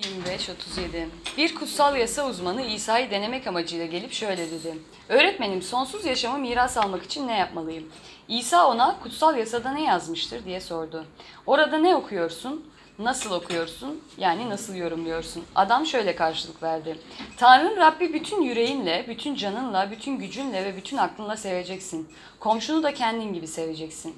25-37 Bir kutsal yasa uzmanı İsa'yı denemek amacıyla gelip şöyle dedi. Öğretmenim sonsuz yaşamı miras almak için ne yapmalıyım? İsa ona kutsal yasada ne yazmıştır diye sordu. Orada ne okuyorsun? Nasıl okuyorsun? Yani nasıl yorumluyorsun? Adam şöyle karşılık verdi. Tanrı'nın Rabbi bütün yüreğinle, bütün canınla, bütün gücünle ve bütün aklınla seveceksin. Komşunu da kendin gibi seveceksin.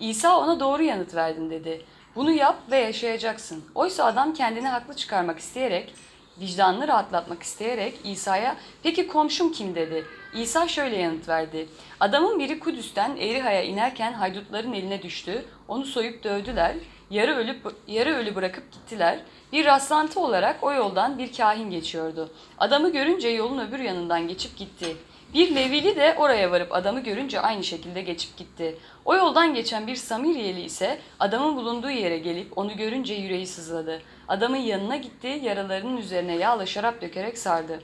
İsa ona doğru yanıt verdin dedi. Bunu yap ve yaşayacaksın. Oysa adam kendini haklı çıkarmak isteyerek, vicdanını rahatlatmak isteyerek İsa'ya peki komşum kim dedi. İsa şöyle yanıt verdi. Adamın biri Kudüs'ten Eriha'ya inerken haydutların eline düştü. Onu soyup dövdüler. Yarı ölüp yarı ölü bırakıp gittiler. Bir rastlantı olarak o yoldan bir kahin geçiyordu. Adamı görünce yolun öbür yanından geçip gitti. Bir Levili de oraya varıp adamı görünce aynı şekilde geçip gitti. O yoldan geçen bir Samiriyeli ise adamın bulunduğu yere gelip onu görünce yüreği sızladı. Adamın yanına gitti, yaralarının üzerine yağla şarap dökerek sardı.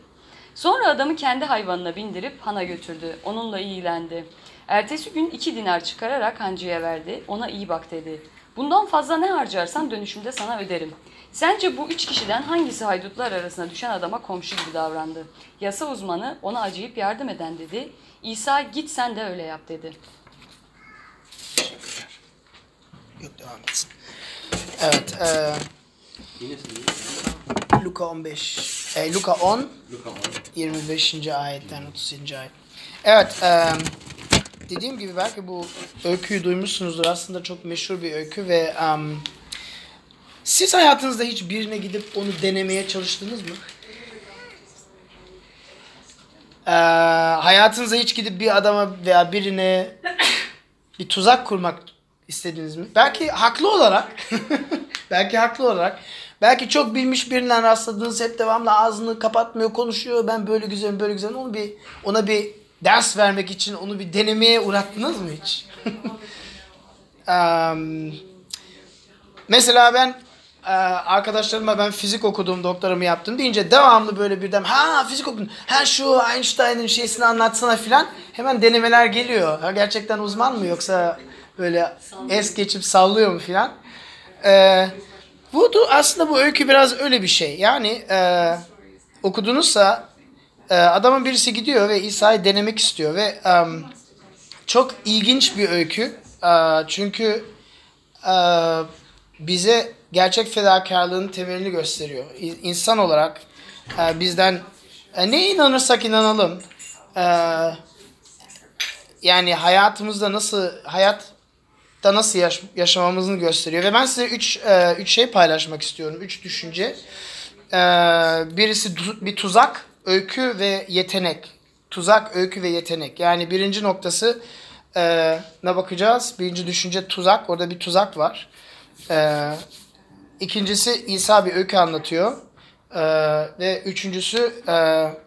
Sonra adamı kendi hayvanına bindirip hana götürdü. Onunla iyilendi. Ertesi gün iki dinar çıkararak hancıya verdi. Ona iyi bak dedi. Bundan fazla ne harcarsan dönüşümde sana öderim. Sence bu üç kişiden hangisi haydutlar arasına düşen adama komşu gibi davrandı? Yasa uzmanı ona acıyıp yardım eden dedi. İsa git sen de öyle yap dedi. Yok devam etsin. Evet. E. Luka 15. E, Luka 10. Luka 10. 25. ayetten 37. ayet. Evet. E, dediğim gibi belki bu öyküyü duymuşsunuzdur. Aslında çok meşhur bir öykü ve em, siz hayatınızda hiç birine gidip onu denemeye çalıştınız mı? Ee, hayatınızda hiç gidip bir adama veya birine bir tuzak kurmak istediniz mi? Belki haklı olarak, belki haklı olarak, belki çok bilmiş birinden rastladınız hep devamlı ağzını kapatmıyor, konuşuyor. Ben böyle güzelim, böyle güzelim. Onu bir ona bir ders vermek için onu bir denemeye uğrattınız mı hiç? Em, mesela ben e, arkadaşlarıma ben fizik okudum, doktoramı yaptım deyince devamlı böyle birden ha fizik okudun, ha şu Einstein'ın şeysini anlatsana filan hemen denemeler geliyor. Ha, gerçekten uzman mı yoksa böyle es geçip sallıyor mu filan. E, bu da- aslında bu öykü biraz öyle bir şey. Yani e, okudunuzsa e, adamın birisi gidiyor ve İsa'yı denemek istiyor ve em, çok ilginç bir öykü. E, çünkü e, bize gerçek fedakarlığın temelini gösteriyor. İnsan olarak e, bizden e, ne inanırsak inanalım e, yani hayatımızda nasıl hayatta nasıl yaş- yaşamamızı gösteriyor ve ben size üç, e, üç şey paylaşmak istiyorum. Üç düşünce. E, birisi tu- bir tuzak, öykü ve yetenek. Tuzak, öykü ve yetenek. Yani birinci noktası e, ne bakacağız? Birinci düşünce tuzak. Orada bir tuzak var. E, ikincisi İsa bir öykü anlatıyor. E, ve üçüncüsü e,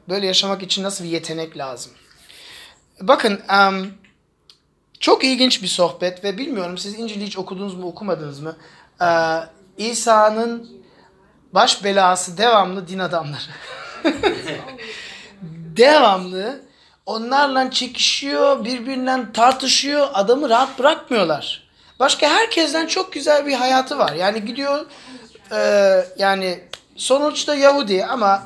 böyle yaşamak için nasıl bir yetenek lazım. Bakın em, çok ilginç bir sohbet ve bilmiyorum siz İncil'i hiç okudunuz mu okumadınız mı? Ee, İsa'nın baş belası devamlı din adamları. devamlı onlarla çekişiyor, birbirinden tartışıyor, adamı rahat bırakmıyorlar. Başka herkesten çok güzel bir hayatı var. Yani gidiyor e, yani sonuçta Yahudi ama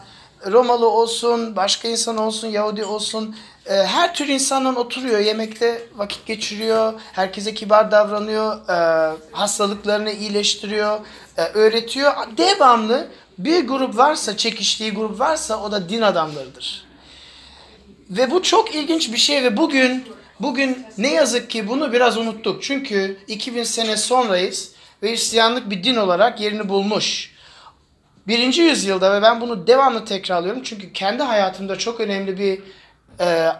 Romalı olsun, başka insan olsun, Yahudi olsun e, her tür insanla oturuyor, yemekte vakit geçiriyor, herkese kibar davranıyor, e, hastalıklarını iyileştiriyor, e, öğretiyor. Devamlı bir grup varsa, çekiştiği grup varsa o da din adamlarıdır. Ve bu çok ilginç bir şey ve bugün bugün ne yazık ki bunu biraz unuttuk. Çünkü 2000 sene sonrayız ve Hristiyanlık bir din olarak yerini bulmuş. Birinci yüzyılda ve ben bunu devamlı tekrarlıyorum çünkü kendi hayatımda çok önemli bir e,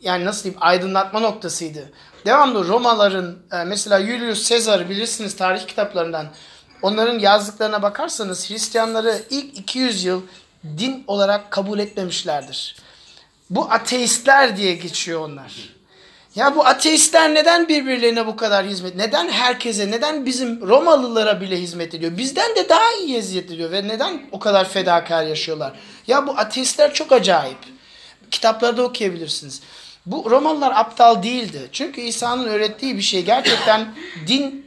yani nasıl diyeyim aydınlatma noktasıydı. Devamlı Romaların e, mesela Julius Caesar bilirsiniz tarih kitaplarından onların yazdıklarına bakarsanız Hristiyanları ilk 200 yıl din olarak kabul etmemişlerdir. Bu ateistler diye geçiyor onlar. Ya bu ateistler neden birbirlerine bu kadar hizmet? Neden herkese, neden bizim Romalılara bile hizmet ediyor? Bizden de daha iyi eziyet ediyor ve neden o kadar fedakar yaşıyorlar? Ya bu ateistler çok acayip. Kitaplarda okuyabilirsiniz. Bu Romalılar aptal değildi. Çünkü İsa'nın öğrettiği bir şey gerçekten din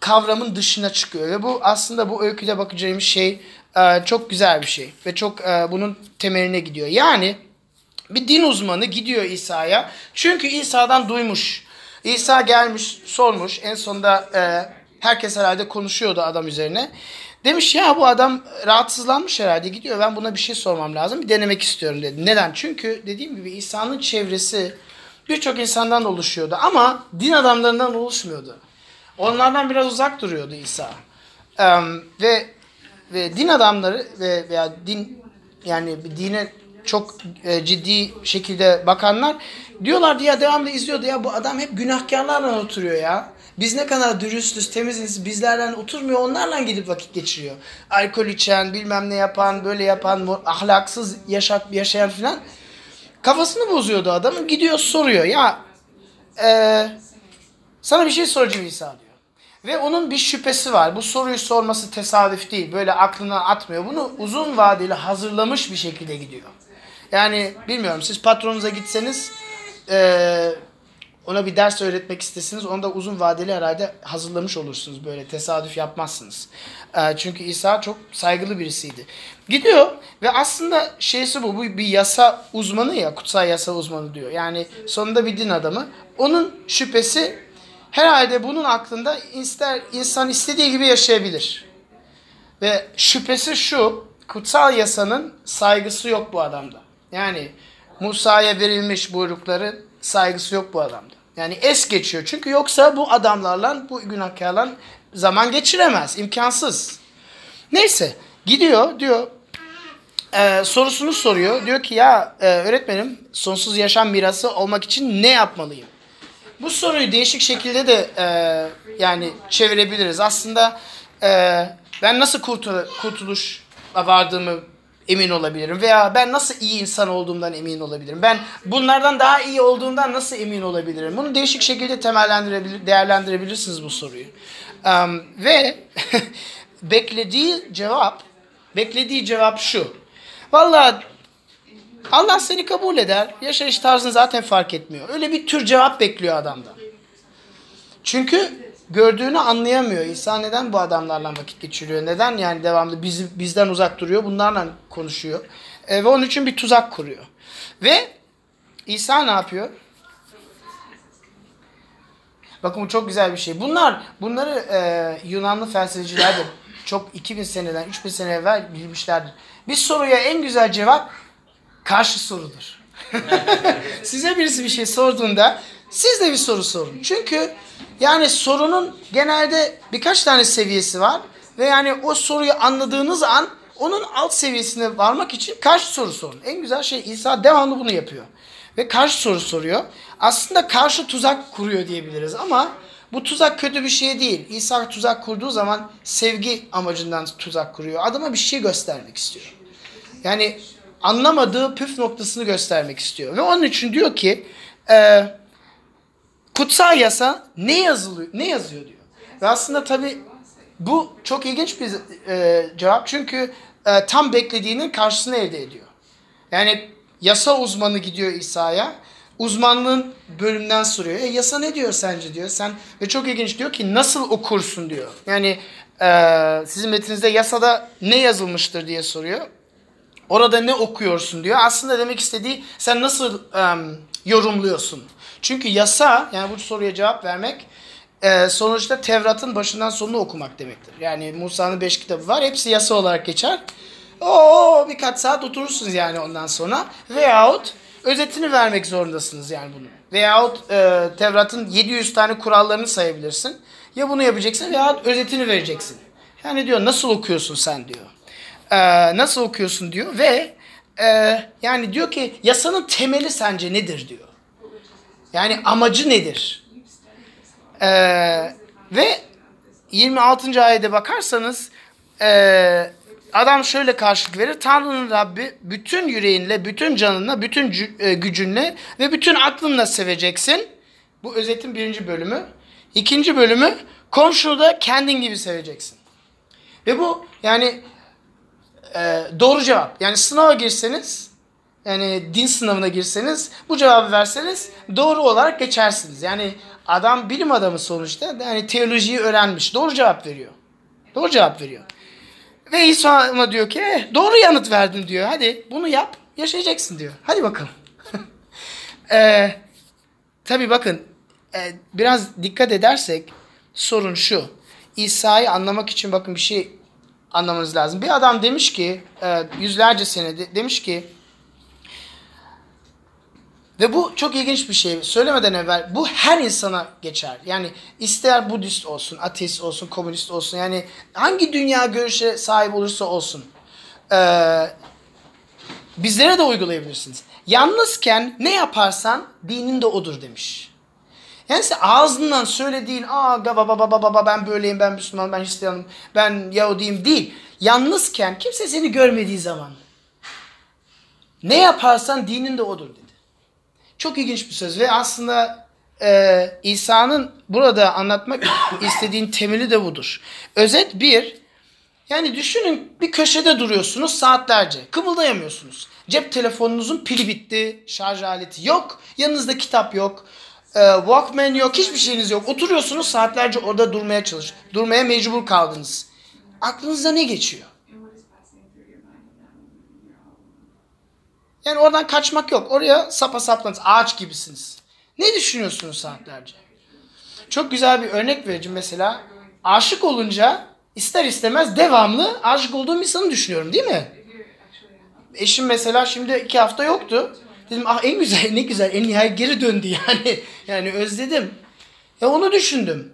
kavramın dışına çıkıyor ve bu aslında bu öyküde bakacağımız şey e, çok güzel bir şey ve çok e, bunun temeline gidiyor. Yani bir din uzmanı gidiyor İsa'ya. Çünkü İsa'dan duymuş. İsa gelmiş, sormuş. En sonunda e, herkes herhalde konuşuyordu adam üzerine. Demiş ya bu adam rahatsızlanmış herhalde gidiyor. Ben buna bir şey sormam lazım. Bir denemek istiyorum dedi. Neden? Çünkü dediğim gibi İsa'nın çevresi birçok insandan oluşuyordu. Ama din adamlarından oluşmuyordu. Onlardan biraz uzak duruyordu İsa. Eee, ve ve din adamları ve veya din yani dine çok e, ciddi şekilde bakanlar diyorlardı ya devamlı izliyordu ya bu adam hep günahkarlarla oturuyor ya. Biz ne kadar dürüstüz, temiziz, bizlerden oturmuyor, onlarla gidip vakit geçiriyor. Alkol içen, bilmem ne yapan, böyle yapan, ahlaksız yaşak, yaşayan filan. Kafasını bozuyordu adamın. Gidiyor soruyor ya eee sana bir şey soracağım İsa diyor. Ve onun bir şüphesi var. Bu soruyu sorması tesadüf değil. Böyle aklına atmıyor. Bunu uzun vadeli hazırlamış bir şekilde gidiyor. Yani bilmiyorum siz patronunuza gitseniz eee, ona bir ders öğretmek istesiniz. Onu da uzun vadeli herhalde hazırlamış olursunuz. Böyle tesadüf yapmazsınız. Eee, çünkü İsa çok saygılı birisiydi. Gidiyor ve aslında şeysi bu. Bu bir yasa uzmanı ya. Kutsal yasa uzmanı diyor. Yani sonunda bir din adamı. Onun şüphesi herhalde bunun aklında ister insan istediği gibi yaşayabilir. Ve şüphesi şu, kutsal yasanın saygısı yok bu adamda. Yani Musa'ya verilmiş buyrukların saygısı yok bu adamda. Yani es geçiyor. Çünkü yoksa bu adamlarla, bu günahkarlarla zaman geçiremez. imkansız. Neyse gidiyor diyor e, sorusunu soruyor. Diyor ki ya e, öğretmenim sonsuz yaşam mirası olmak için ne yapmalıyım? Bu soruyu değişik şekilde de e, yani çevirebiliriz. Aslında e, ben nasıl kurtul kurtuluş vardığımı emin olabilirim veya ben nasıl iyi insan olduğumdan emin olabilirim. Ben bunlardan daha iyi olduğumdan nasıl emin olabilirim? Bunu değişik şekilde temellendirebilir, değerlendirebilirsiniz bu soruyu. Em, ve beklediği cevap, beklediği cevap şu. Vallahi Allah seni kabul eder. Yaşayış tarzın zaten fark etmiyor. Öyle bir tür cevap bekliyor adamdan. Çünkü gördüğünü anlayamıyor. İsa neden bu adamlarla vakit geçiriyor? Neden yani devamlı bizi, bizden uzak duruyor? Bunlarla konuşuyor. E, ve onun için bir tuzak kuruyor. Ve İsa ne yapıyor? Bakın bu çok güzel bir şey. Bunlar bunları e, Yunanlı felsefeciler de çok 2000 seneden 3000 sene evvel bilmişlerdir. Bir soruya en güzel cevap karşı sorudur. Size birisi bir şey sorduğunda siz de bir soru sorun. Çünkü yani sorunun genelde birkaç tane seviyesi var ve yani o soruyu anladığınız an onun alt seviyesine varmak için karşı soru sorun. En güzel şey İsa devamlı bunu yapıyor. Ve karşı soru soruyor. Aslında karşı tuzak kuruyor diyebiliriz ama bu tuzak kötü bir şey değil. İsa tuzak kurduğu zaman sevgi amacından tuzak kuruyor. Adama bir şey göstermek istiyor. Yani anlamadığı püf noktasını göstermek istiyor. Ve onun için diyor ki e, kutsal yasa ne yazılıyor ne yazıyor diyor. Ve aslında tabi bu çok ilginç bir e, cevap çünkü e, tam beklediğinin karşısını elde ediyor. Yani yasa uzmanı gidiyor İsa'ya. Uzmanlığın bölümünden soruyor. E, yasa ne diyor sence diyor. Sen ve çok ilginç diyor ki nasıl okursun diyor. Yani e, sizin metninizde yasada ne yazılmıştır diye soruyor. Orada ne okuyorsun diyor. Aslında demek istediği sen nasıl em, yorumluyorsun? Çünkü yasa yani bu soruya cevap vermek e, sonuçta Tevrat'ın başından sonunu okumak demektir. Yani Musa'nın beş kitabı var. Hepsi yasa olarak geçer. Oo birkaç saat oturursunuz yani ondan sonra. Veyahut özetini vermek zorundasınız yani bunu. Veyahut e, Tevrat'ın 700 tane kurallarını sayabilirsin. Ya bunu yapacaksın veyahut özetini vereceksin. Yani diyor nasıl okuyorsun sen diyor. Ee, nasıl okuyorsun diyor ve e, yani diyor ki yasanın temeli sence nedir diyor. Yani amacı nedir? Ee, ve 26. ayete bakarsanız e, adam şöyle karşılık verir. Tanrı'nın Rabbi bütün yüreğinle, bütün canınla, bütün e, gücünle ve bütün aklınla seveceksin. Bu özetin birinci bölümü. İkinci bölümü komşunu da kendin gibi seveceksin. Ve bu yani e, doğru cevap. Yani sınava girseniz yani din sınavına girseniz bu cevabı verseniz doğru olarak geçersiniz. Yani adam bilim adamı sonuçta yani teolojiyi öğrenmiş. Doğru cevap veriyor. Doğru cevap veriyor. Ve İsa ona diyor ki "Eh, doğru yanıt verdin diyor. Hadi bunu yap yaşayacaksın diyor. Hadi bakalım. Ee, tabii bakın e, biraz dikkat edersek sorun şu. İsa'yı anlamak için bakın bir şey anlamanız lazım. Bir adam demiş ki e, yüzlerce sene de- demiş ki ve bu çok ilginç bir şey. Söylemeden evvel bu her insana geçer. Yani ister Budist olsun, ateist olsun, komünist olsun. Yani hangi dünya görüşe sahip olursa olsun. Ee, bizlere de uygulayabilirsiniz. Yalnızken ne yaparsan dinin de odur demiş. Yani sen ağzından söylediğin aa gaba baba baba baba ben böyleyim ben Müslüman ben Hristiyanım ben Yahudiyim değil. Yalnızken kimse seni görmediği zaman ne yaparsan dinin de odur dedi. Çok ilginç bir söz ve aslında e, İsa'nın burada anlatmak istediğin temeli de budur. Özet bir, yani düşünün bir köşede duruyorsunuz saatlerce. Kımıldayamıyorsunuz. Cep telefonunuzun pili bitti. Şarj aleti yok. Yanınızda kitap yok. E, Walkman yok. Hiçbir şeyiniz yok. Oturuyorsunuz saatlerce orada durmaya çalış. Durmaya mecbur kaldınız. Aklınızda ne geçiyor? Yani oradan kaçmak yok. Oraya sapa saplanız. Ağaç gibisiniz. Ne düşünüyorsunuz saatlerce? Çok güzel bir örnek vereceğim mesela. Aşık olunca ister istemez devamlı aşık olduğum insanı düşünüyorum değil mi? Eşim mesela şimdi iki hafta yoktu. Dedim ah en güzel ne güzel en nihayet geri döndü yani. Yani özledim. Ya onu düşündüm.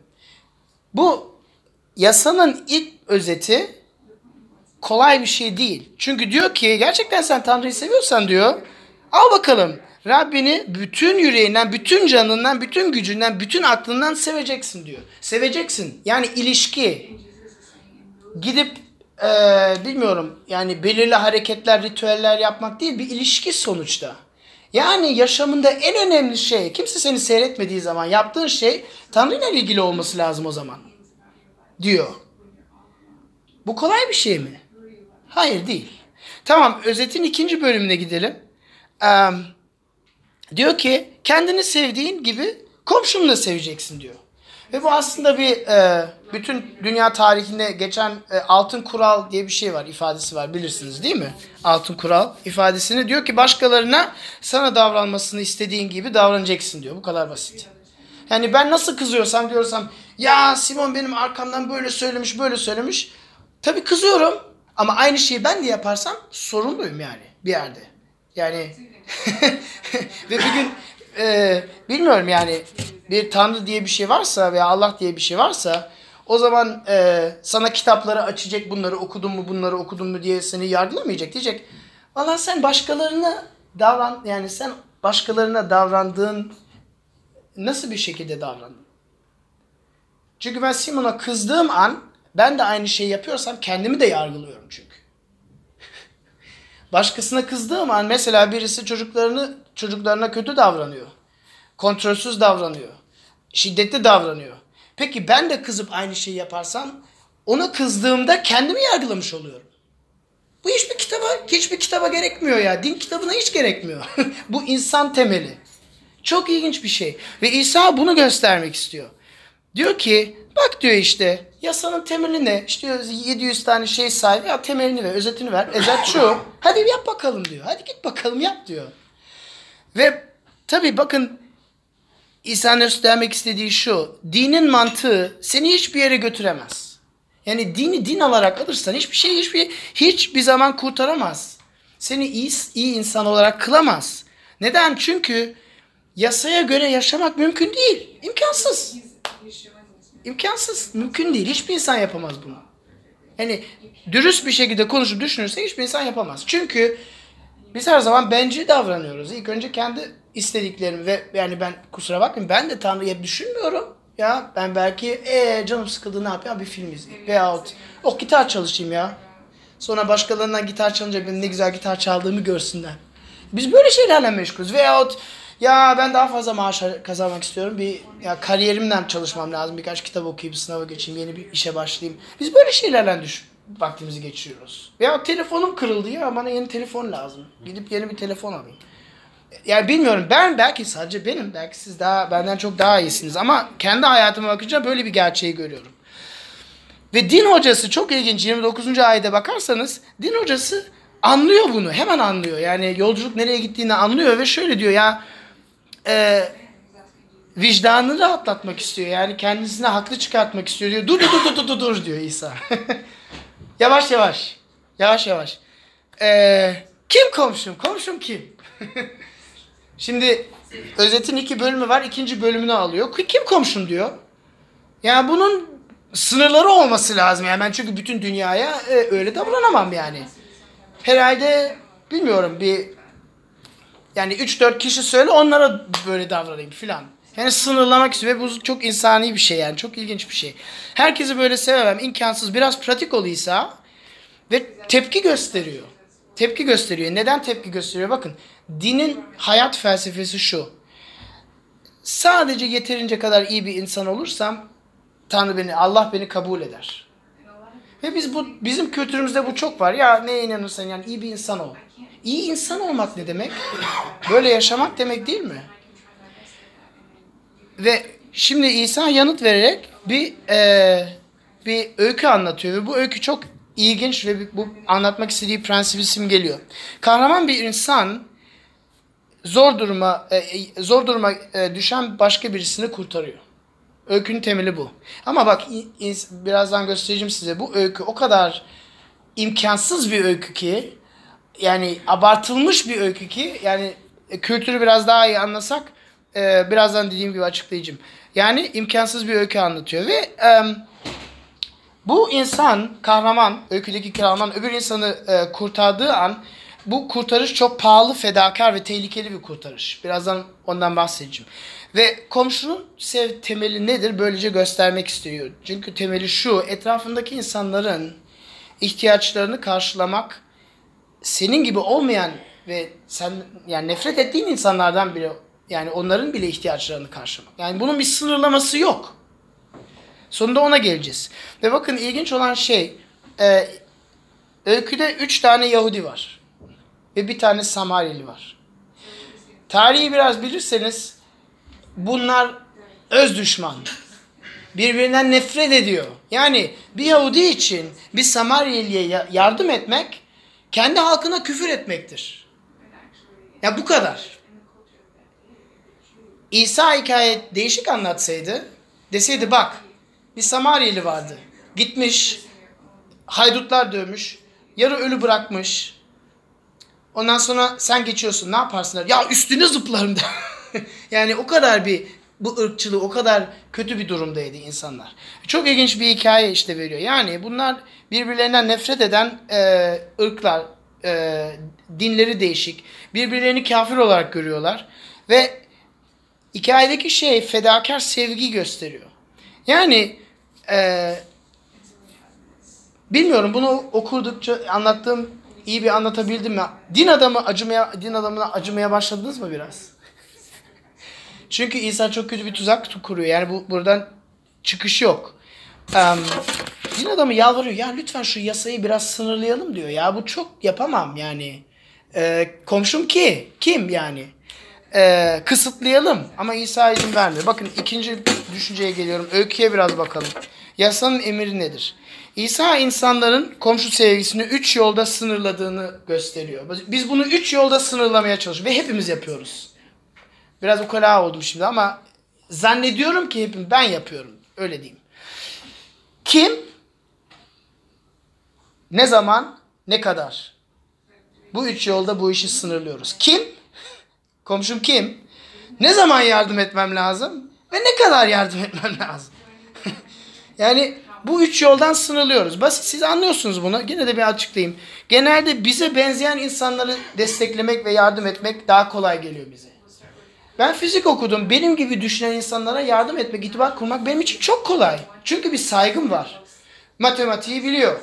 Bu yasanın ilk özeti kolay bir şey değil. Çünkü diyor ki gerçekten sen Tanrı'yı seviyorsan diyor al bakalım Rabbini bütün yüreğinden, bütün canından, bütün gücünden, bütün aklından seveceksin diyor. Seveceksin. Yani ilişki. Gidip eee, bilmiyorum yani belirli hareketler, ritüeller yapmak değil bir ilişki sonuçta. Yani yaşamında en önemli şey kimse seni seyretmediği zaman yaptığın şey Tanrı'yla ilgili olması lazım o zaman. Diyor. Bu kolay bir şey mi? Hayır değil. Tamam özetin ikinci bölümüne gidelim. Eee, diyor ki kendini sevdiğin gibi komşunu da seveceksin diyor. Ve bu aslında bir e, bütün dünya tarihinde geçen e, altın kural diye bir şey var, ifadesi var bilirsiniz değil mi? Altın kural ifadesini diyor ki başkalarına sana davranmasını istediğin gibi davranacaksın diyor. Bu kadar basit. Yani ben nasıl kızıyorsam diyorsam ya Simon benim arkamdan böyle söylemiş böyle söylemiş. Tabii kızıyorum ama aynı şeyi ben de yaparsam sorumluyum yani bir yerde. Yani ve bir gün e, bilmiyorum yani bir Tanrı diye bir şey varsa veya Allah diye bir şey varsa o zaman e, sana kitapları açacak bunları okudun mu bunları okudun mu diye seni yargılamayacak diyecek. Valla sen başkalarına davran yani sen başkalarına davrandığın nasıl bir şekilde davrandın? Çünkü ben Simon'a kızdığım an ben de aynı şeyi yapıyorsam kendimi de yargılıyorum çünkü. Başkasına kızdığım an mesela birisi çocuklarını çocuklarına kötü davranıyor. Kontrolsüz davranıyor. Şiddetli davranıyor. Peki ben de kızıp aynı şeyi yaparsam ona kızdığımda kendimi yargılamış oluyorum. Bu hiçbir kitaba, hiçbir kitaba gerekmiyor ya. Din kitabına hiç gerekmiyor. Bu insan temeli. Çok ilginç bir şey. Ve İsa bunu göstermek istiyor. Diyor ki bak diyor işte yasanın temeli ne? İşte diyor 700 tane şey sahibi ya temelini ver, özetini ver. Özet şu. Hadi yap bakalım diyor. Hadi git bakalım yap diyor. Ve tabii bakın İsa'nın göstermek istediği şu. Dinin mantığı seni hiçbir yere götüremez. Yani dini din olarak alırsan hiçbir şey hiçbir hiçbir zaman kurtaramaz. Seni iyi, iyi insan olarak kılamaz. Neden? Çünkü yasaya göre yaşamak mümkün değil. İmkansız. İmkansız. Mümkün değil. Hiçbir insan yapamaz bunu. Yani dürüst bir şekilde konuşup düşünürse hiçbir insan yapamaz. Çünkü biz her zaman bencil davranıyoruz. İlk önce kendi istediklerimi ve yani ben kusura bakmayın ben de Tanrı'yı hep düşünmüyorum. Ya ben belki ee, canım sıkıldı ne yapayım bir film izleyeyim. Veyahut o gitar çalışayım ya. Sonra başkalarından gitar çalınca benim ne güzel gitar çaldığımı görsünler. Biz böyle şeylerle meşgulüz. Veyahut ya ben daha fazla maaş kazanmak istiyorum. Bir ya kariyerimden çalışmam lazım. Birkaç kitap okuyup sınava geçeyim, yeni bir işe başlayayım. Biz böyle şeylerle düş vaktimizi geçiriyoruz. Veya telefonum kırıldı ya bana yeni telefon lazım. Gidip yeni bir telefon alayım. Yani bilmiyorum ben belki sadece benim belki siz daha benden çok daha iyisiniz ama kendi hayatıma bakınca böyle bir gerçeği görüyorum. Ve din hocası çok ilginç 29. ayete bakarsanız din hocası anlıyor bunu. Hemen anlıyor. Yani yolculuk nereye gittiğini anlıyor ve şöyle diyor ya e, vicdanını rahatlatmak istiyor. Yani kendisine haklı çıkartmak istiyor diyor. Dur dur dur dur dur dur diyor İsa. yavaş yavaş. Yavaş yavaş. E, kim komşum? Komşum kim? Şimdi özetin iki bölümü var. İkinci bölümünü alıyor. Kim komşum diyor. Yani bunun sınırları olması lazım. Yani ben çünkü bütün dünyaya e, öyle davranamam yani. Herhalde bilmiyorum bir yani 3-4 kişi söyle onlara böyle davranayım filan. Yani sınırlamak istiyor ve bu çok insani bir şey yani çok ilginç bir şey. Herkesi böyle sevemem imkansız biraz pratik oluysa ve tepki gösteriyor. Tepki gösteriyor. Neden tepki gösteriyor? Bakın dinin hayat felsefesi şu. Sadece yeterince kadar iyi bir insan olursam Tanrı beni, Allah beni kabul eder. Ve biz bu bizim kültürümüzde bu çok var. Ya neye inanırsan yani iyi bir insan ol. İyi insan olmak ne demek? Böyle yaşamak demek değil mi? Ve şimdi İsa yanıt vererek bir e, bir öykü anlatıyor ve bu öykü çok ilginç ve bu anlatmak istediği prensibi simgeliyor. Kahraman bir insan zor duruma e, e, zor duruma e, düşen başka birisini kurtarıyor. Öykünün temeli bu. Ama bak birazdan göstereceğim size. Bu öykü o kadar imkansız bir öykü ki yani abartılmış bir öykü ki yani kültürü biraz daha iyi anlasak e, birazdan dediğim gibi açıklayacağım. Yani imkansız bir öykü anlatıyor ve em, bu insan kahraman, öyküdeki kahraman öbür insanı e, kurtardığı an bu kurtarış çok pahalı, fedakar ve tehlikeli bir kurtarış. Birazdan ondan bahsedeceğim. Ve komşunun sev temeli nedir? Böylece göstermek istiyor. Çünkü temeli şu, etrafındaki insanların ihtiyaçlarını karşılamak senin gibi olmayan ve sen yani nefret ettiğin insanlardan bile yani onların bile ihtiyaçlarını karşılamak. Yani bunun bir sınırlaması yok. Sonunda ona geleceğiz. Ve bakın ilginç olan şey e, öyküde üç tane Yahudi var. Ve bir tane Samariyeli var. Tarihi biraz bilirseniz bunlar öz düşman. Birbirinden nefret ediyor. Yani bir Yahudi için bir Samariyeli'ye ya- yardım etmek kendi halkına küfür etmektir. Ya bu kadar. İsa hikayet değişik anlatsaydı deseydi bak bir Samariyeli vardı. Gitmiş haydutlar dövmüş. Yarı ölü bırakmış. Ondan sonra sen geçiyorsun ne yaparsın? der. Ya üstüne zıplarım der. yani o kadar bir bu ırkçılığı o kadar kötü bir durumdaydı insanlar. Çok ilginç bir hikaye işte veriyor. Yani bunlar birbirlerinden nefret eden e, ırklar, e, dinleri değişik. Birbirlerini kafir olarak görüyorlar. Ve hikayedeki şey fedakar sevgi gösteriyor. Yani e, bilmiyorum bunu okurdukça anlattığım iyi bir anlatabildim mi? Din adamı acımaya din adamına acımaya başladınız mı biraz? Çünkü İsa çok kötü bir tuzak kuruyor. Yani bu buradan çıkış yok. Em, din adamı yalvarıyor. Ya lütfen şu yasayı biraz sınırlayalım diyor. Ya bu çok yapamam yani. E, komşum ki? Kim yani? E, kısıtlayalım. Ama İsa izin vermiyor. Bakın ikinci düşünceye geliyorum. Öyküye biraz bakalım. Yasanın emri nedir? İsa insanların komşu sevgisini üç yolda sınırladığını gösteriyor. Biz bunu üç yolda sınırlamaya çalışıyoruz ve hepimiz yapıyoruz. Biraz ukala oldum şimdi ama zannediyorum ki hepim ben yapıyorum. Öyle diyeyim. Kim? Ne zaman? Ne kadar? Bu üç yolda bu işi sınırlıyoruz. Kim? Komşum kim? Ne zaman yardım etmem lazım? Ve ne kadar yardım etmem lazım? yani bu üç yoldan sınırlıyoruz. Basit siz anlıyorsunuz bunu. Yine de bir açıklayayım. Genelde bize benzeyen insanları desteklemek ve yardım etmek daha kolay geliyor bize. Ben fizik okudum. Benim gibi düşünen insanlara yardım etmek, itibar kurmak benim için çok kolay. Çünkü bir saygım var. Matematiği biliyor.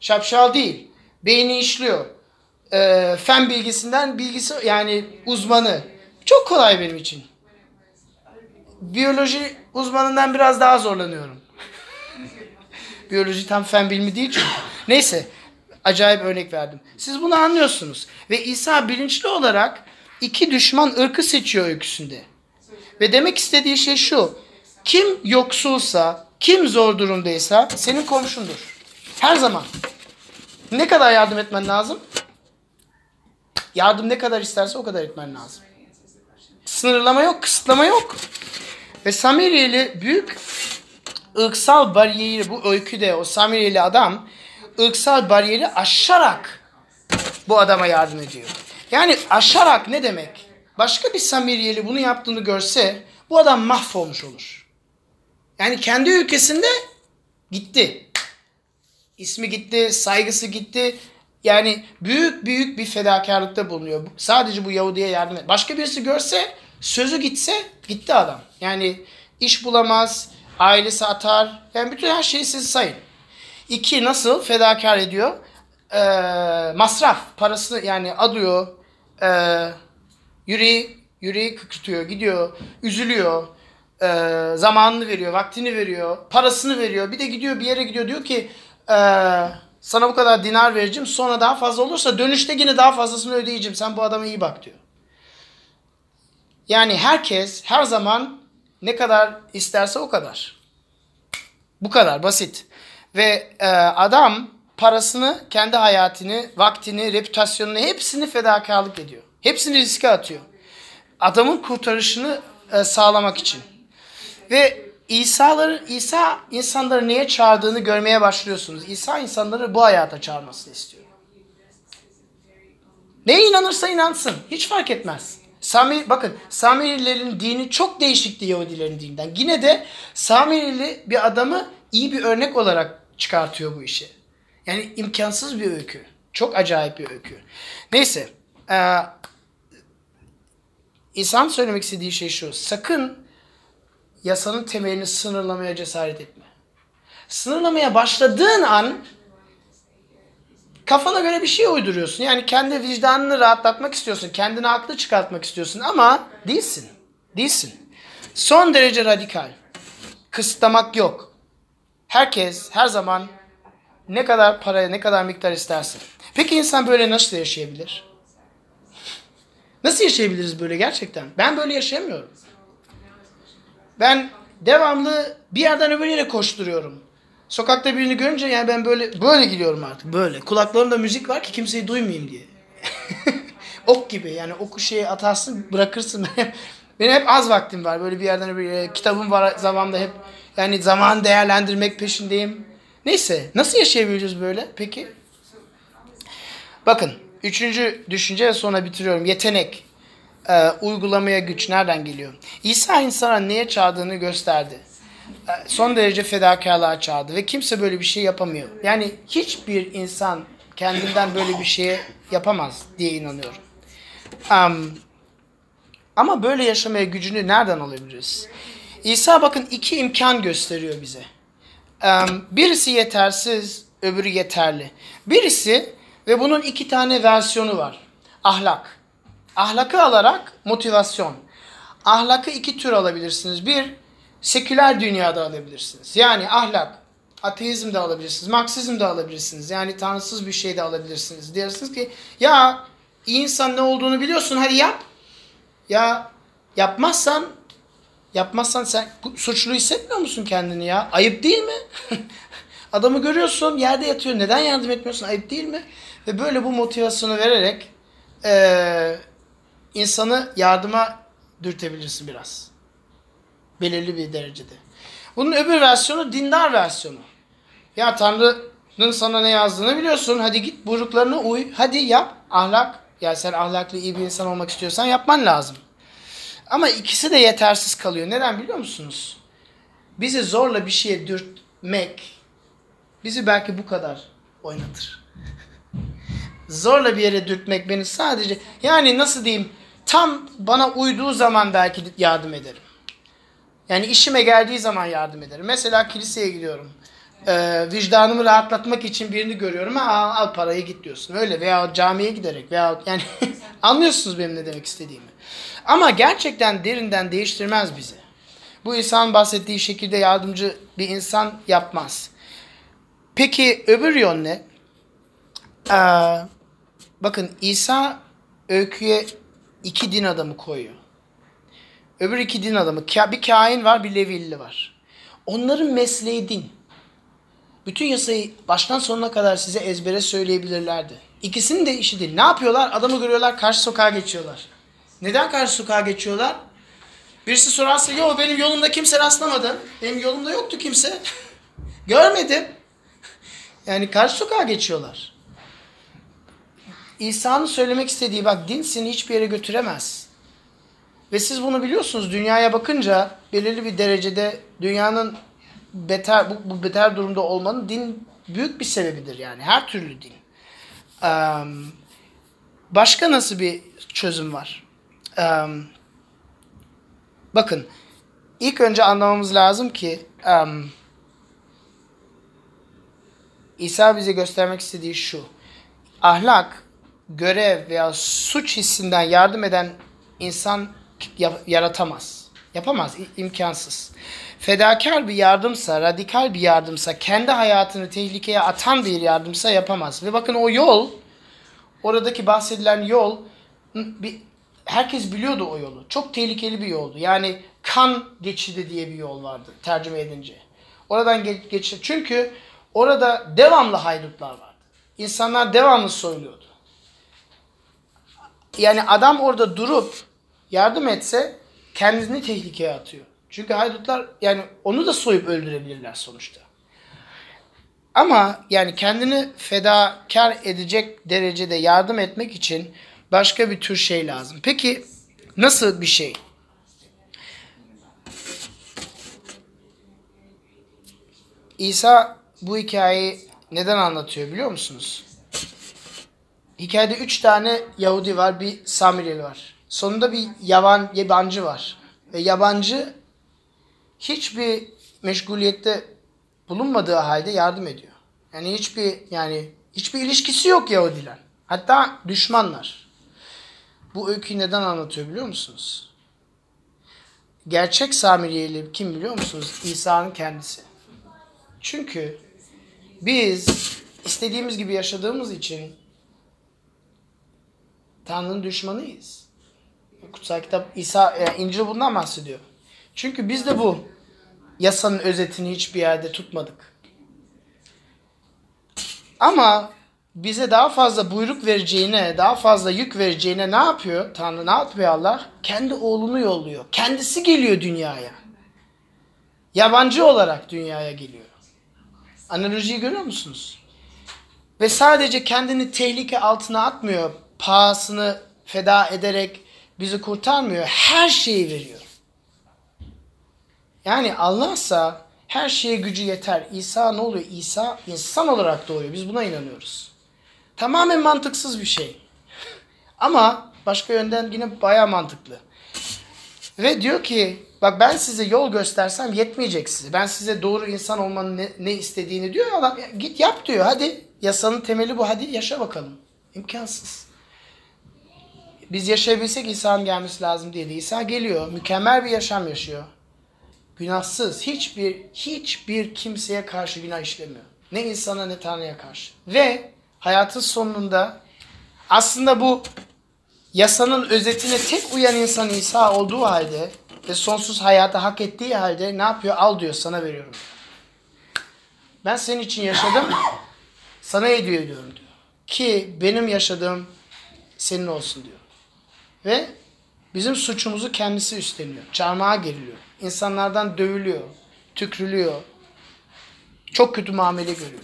Şapşal değil. Beyni işliyor. Ee, fen bilgisinden bilgisi yani uzmanı. Çok kolay benim için. Biyoloji uzmanından biraz daha zorlanıyorum. Biyoloji tam fen bilimi değil çünkü. Neyse. Acayip örnek verdim. Siz bunu anlıyorsunuz. Ve İsa bilinçli olarak iki düşman ırkı seçiyor öyküsünde. Ve demek istediği şey şu. Kim yoksulsa, Kim zor durumdaysa senin komşundur. Her zaman. Ne kadar yardım etmen lazım? Yardım ne kadar isterse o kadar etmen lazım. Sınırlama yok, kısıtlama yok. Ve Samiriyeli büyük ırksal bariyeri bu öyküde o Samiriyeli adam ırksal bariyeri aşarak bu adama yardım ediyor. Yani aşarak ne demek? Başka bir Samiriyeli bunu yaptığını görse bu adam mahvolmuş olur. Yani kendi ülkesinde gitti. İsmi gitti, saygısı gitti. Yani büyük büyük bir fedakarlıkta bulunuyor. Sadece bu Yahudi'ye yardım et. Başka birisi görse, sözü gitse gitti adam. Yani iş bulamaz, ailesi atar. Yani bütün her şeyi siz sayın. İki, nasıl fedakar ediyor? Ee, masraf, parasını yani adıyor, ee, yüreği, yüreği kıkırtıyor, gidiyor, üzülüyor, ee, zamanını veriyor, vaktini veriyor, parasını veriyor. Bir de gidiyor bir yere gidiyor diyor ki ee, sana bu kadar dinar vereceğim sonra daha fazla olursa dönüşte yine daha fazlasını ödeyeceğim. Sen bu adama iyi bak diyor. Yani herkes her zaman ne kadar isterse o kadar. Bu kadar basit. Ve e, adam parasını, kendi hayatını, vaktini, reputasyonunu hepsini fedakarlık ediyor. Hepsini riske atıyor. Adamın kurtarışını e, sağlamak için. Ve İsa'ları, İsa insanları neye çağırdığını görmeye başlıyorsunuz. İsa insanları bu hayata çağırmasını istiyor. Neye inanırsa inansın. Hiç fark etmez. Sami, bakın Samirilerin dini çok değişikti Yahudilerin dininden. Yine de Samirili bir adamı iyi bir örnek olarak çıkartıyor bu işi. Yani imkansız bir öykü. Çok acayip bir öykü. Neyse. E, İsa'nın söylemek istediği şey şu. Sakın yasanın temelini sınırlamaya cesaret etme. Sınırlamaya başladığın an kafana göre bir şey uyduruyorsun. Yani kendi vicdanını rahatlatmak istiyorsun. Kendini haklı çıkartmak istiyorsun ama değilsin. Değilsin. Son derece radikal. Kısıtlamak yok. Herkes her zaman ne kadar paraya ne kadar miktar isterse. Peki insan böyle nasıl yaşayabilir? Nasıl yaşayabiliriz böyle gerçekten? Ben böyle yaşayamıyorum. Ben devamlı bir yerden öbür yere koşturuyorum. Sokakta birini görünce yani ben böyle böyle gidiyorum artık böyle. Kulaklarımda müzik var ki kimseyi duymayayım diye. ok gibi yani oku şeye atarsın bırakırsın. Benim hep az vaktim var. Böyle bir yerden öbür yere kitabım var zamanında hep yani zaman değerlendirmek peşindeyim. Neyse nasıl yaşayabiliriz böyle peki? Bakın üçüncü düşünce ve sonra bitiriyorum. Yetenek. Ee, uygulamaya güç nereden geliyor? İsa insana neye çağırdığını gösterdi. Ee, son derece fedakarlığa çağırdı ve kimse böyle bir şey yapamıyor. Yani hiçbir insan kendinden böyle bir şeye yapamaz diye inanıyorum. Am, ama böyle yaşamaya gücünü nereden alabiliriz? İsa bakın iki imkan gösteriyor bize. Em, Birisi yetersiz, öbürü yeterli. Birisi ve bunun iki tane versiyonu var. Ahlak. Ahlakı alarak motivasyon. Ahlakı iki tür alabilirsiniz. Bir, seküler dünyada alabilirsiniz. Yani ahlak, ateizm de alabilirsiniz, Marksizm de alabilirsiniz. Yani tanrısız bir şey de alabilirsiniz. Diyorsunuz ki ya iyi insan ne olduğunu biliyorsun hadi yap. Ya yapmazsan yapmazsan sen suçlu hissetmiyor musun kendini ya? Ayıp değil mi? Adamı görüyorsun yerde yatıyor. Neden yardım etmiyorsun? Ayıp değil mi? Ve böyle bu motivasyonu vererek eee insanı yardıma dürtebilirsin biraz. Belirli bir derecede. Bunun öbür versiyonu dindar versiyonu. Ya Tanrı'nın sana ne yazdığını biliyorsun. Hadi git buyruklarına uy. Hadi yap. Ahlak. Ya sen ahlaklı iyi bir insan olmak istiyorsan yapman lazım. Ama ikisi de yetersiz kalıyor. Neden biliyor musunuz? Bizi zorla bir şeye dürtmek bizi belki bu kadar oynatır. zorla bir yere dürtmek beni sadece yani nasıl diyeyim tam bana uyduğu zaman belki yardım ederim. Yani işime geldiği zaman yardım ederim. Mesela kiliseye gidiyorum. Ee, vicdanımı rahatlatmak için birini görüyorum. Ha, al, al parayı git diyorsun. Öyle veya camiye giderek veya yani anlıyorsunuz benim ne demek istediğimi. Ama gerçekten derinden değiştirmez bizi. Bu insan bahsettiği şekilde yardımcı bir insan yapmaz. Peki öbür yön ne? Ee, bakın İsa öyküye iki din adamı koyuyor. Öbür iki din adamı. Bir kain var bir Levili var. Onların mesleği din. Bütün yasayı baştan sonuna kadar size ezbere söyleyebilirlerdi. İkisinin de işi değil. Ne yapıyorlar? Adamı görüyorlar karşı sokağa geçiyorlar. Neden karşı sokağa geçiyorlar? Birisi sorarsa yo benim yolumda kimse rastlamadı. Benim yolumda yoktu kimse. Görmedim. Yani karşı sokağa geçiyorlar. İsa'nın söylemek istediği bak din seni hiçbir yere götüremez. Ve siz bunu biliyorsunuz dünyaya bakınca belirli bir derecede dünyanın beter bu, bu beter durumda olmanın din büyük bir sebebidir yani her türlü din. Eee, başka nasıl bir çözüm var? Eee, bakın ilk önce anlamamız lazım ki eee, İsa bize göstermek istediği şu. Ahlak, görev veya suç hissinden yardım eden insan ya- yaratamaz. Yapamaz, imkansız. Fedakar bir yardımsa, radikal bir yardımsa, kendi hayatını tehlikeye atan bir yardımsa yapamaz. Ve bakın o yol, oradaki bahsedilen yol, bir, herkes biliyordu o yolu. Çok tehlikeli bir yoldu. Yani kan geçidi diye bir yol vardı tercüme edince. Oradan geç, geç çünkü orada devamlı haydutlar vardı. İnsanlar devamlı soyuluyordu. Yani adam orada durup yardım etse kendini tehlikeye atıyor. Çünkü haydutlar yani onu da soyup öldürebilirler sonuçta. Ama yani kendini fedakar edecek derecede yardım etmek için başka bir tür şey lazım. Peki nasıl bir şey? İsa bu hikayeyi neden anlatıyor biliyor musunuz? Hikayede üç tane Yahudi var, bir Samireli var. Sonunda bir yaban, yabancı var. Ve yabancı hiçbir meşguliyette bulunmadığı halde yardım ediyor. Yani hiçbir yani hiçbir ilişkisi yok Yahudiler. Hatta düşmanlar. Bu öyküyü neden anlatıyor biliyor musunuz? Gerçek Samiriyeli kim biliyor musunuz? İsa'nın kendisi. Çünkü biz istediğimiz gibi yaşadığımız için Tanrı'nın düşmanıyız. Kutsal kitap İsa e, İncil bundan bahsediyor. Çünkü biz de bu yasanın özetini hiçbir yerde tutmadık. Ama bize daha fazla buyruk vereceğine, daha fazla yük vereceğine ne yapıyor? Tanrı ne yapıyor Allah? Kendi oğlunu yolluyor. Kendisi geliyor dünyaya. Yabancı olarak dünyaya geliyor. Analojiyi görüyor musunuz? Ve sadece kendini tehlike altına atmıyor. Pahasını feda ederek bizi kurtarmıyor. Her şeyi veriyor. Yani Allah'sa her şeye gücü yeter. İsa ne oluyor? İsa insan olarak doğuyor. Biz buna inanıyoruz. Tamamen mantıksız bir şey. Ama başka yönden yine baya mantıklı. Ve diyor ki bak ben size yol göstersem yetmeyecek size. Ben size doğru insan olmanın ne, ne istediğini diyor adam. "Ya Git yap diyor. Hadi yasanın temeli bu. Hadi yaşa bakalım. İmkansız. Biz yaşayabilsek İsa'nın gelmesi lazım değildi. İsa geliyor. Mükemmel bir yaşam yaşıyor. Günahsız. Hiçbir hiçbir kimseye karşı günah işlemiyor. Ne insana ne Tanrı'ya karşı. Ve hayatın sonunda aslında bu yasanın özetine tek uyan insan İsa olduğu halde ve sonsuz hayatı hak ettiği halde ne yapıyor? Al diyor sana veriyorum. Ben senin için yaşadım. Sana hediye ediyorum diyor. Ki benim yaşadığım senin olsun diyor. Ve bizim suçumuzu kendisi üstleniyor. Çarmıha geriliyor. İnsanlardan dövülüyor. Tükrülüyor. Çok kötü muamele görüyor.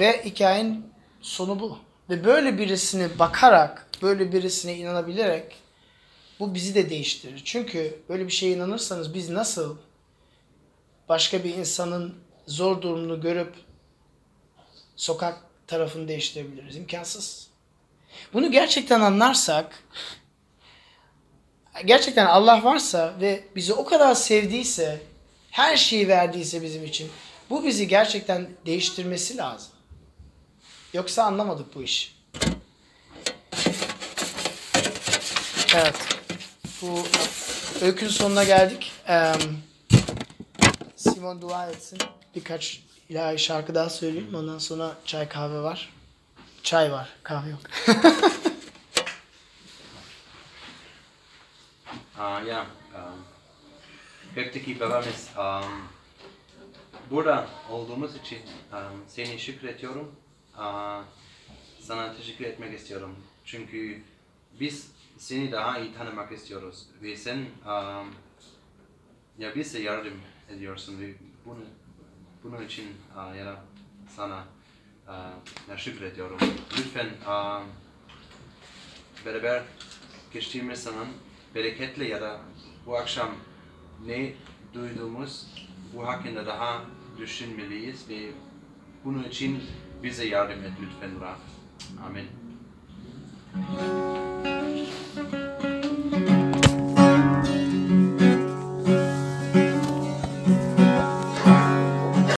Ve hikayenin sonu bu. Ve böyle birisine bakarak, böyle birisine inanabilerek bu bizi de değiştirir. Çünkü böyle bir şeye inanırsanız biz nasıl başka bir insanın zor durumunu görüp sokak tarafını değiştirebiliriz? İmkansız. Bunu gerçekten anlarsak, gerçekten Allah varsa ve bizi o kadar sevdiyse, her şeyi verdiyse bizim için, bu bizi gerçekten değiştirmesi lazım. Yoksa anlamadık bu işi. Evet. Bu öykünün sonuna geldik. Simon dua etsin. Birkaç ilahi şarkı daha söyleyeyim. Ondan sonra çay kahve var. Çay var. Kahve yok. Uh, yeah. Um, Gökteki babamız, um, burada olduğumuz için um, seni şükrediyorum. Uh, sana teşekkür etmek istiyorum. Çünkü biz seni daha iyi tanımak istiyoruz. Ve sen um, ya bize yardım ediyorsun ve bunu, bunun için uh, ya sana uh, ya şükrediyorum. Lütfen um, beraber geçtiğimiz zaman bereketli ya da bu akşam ne duyduğumuz bu hakkında daha düşünmeliyiz ve bunun için bize yardım et lütfen Rab. Amin.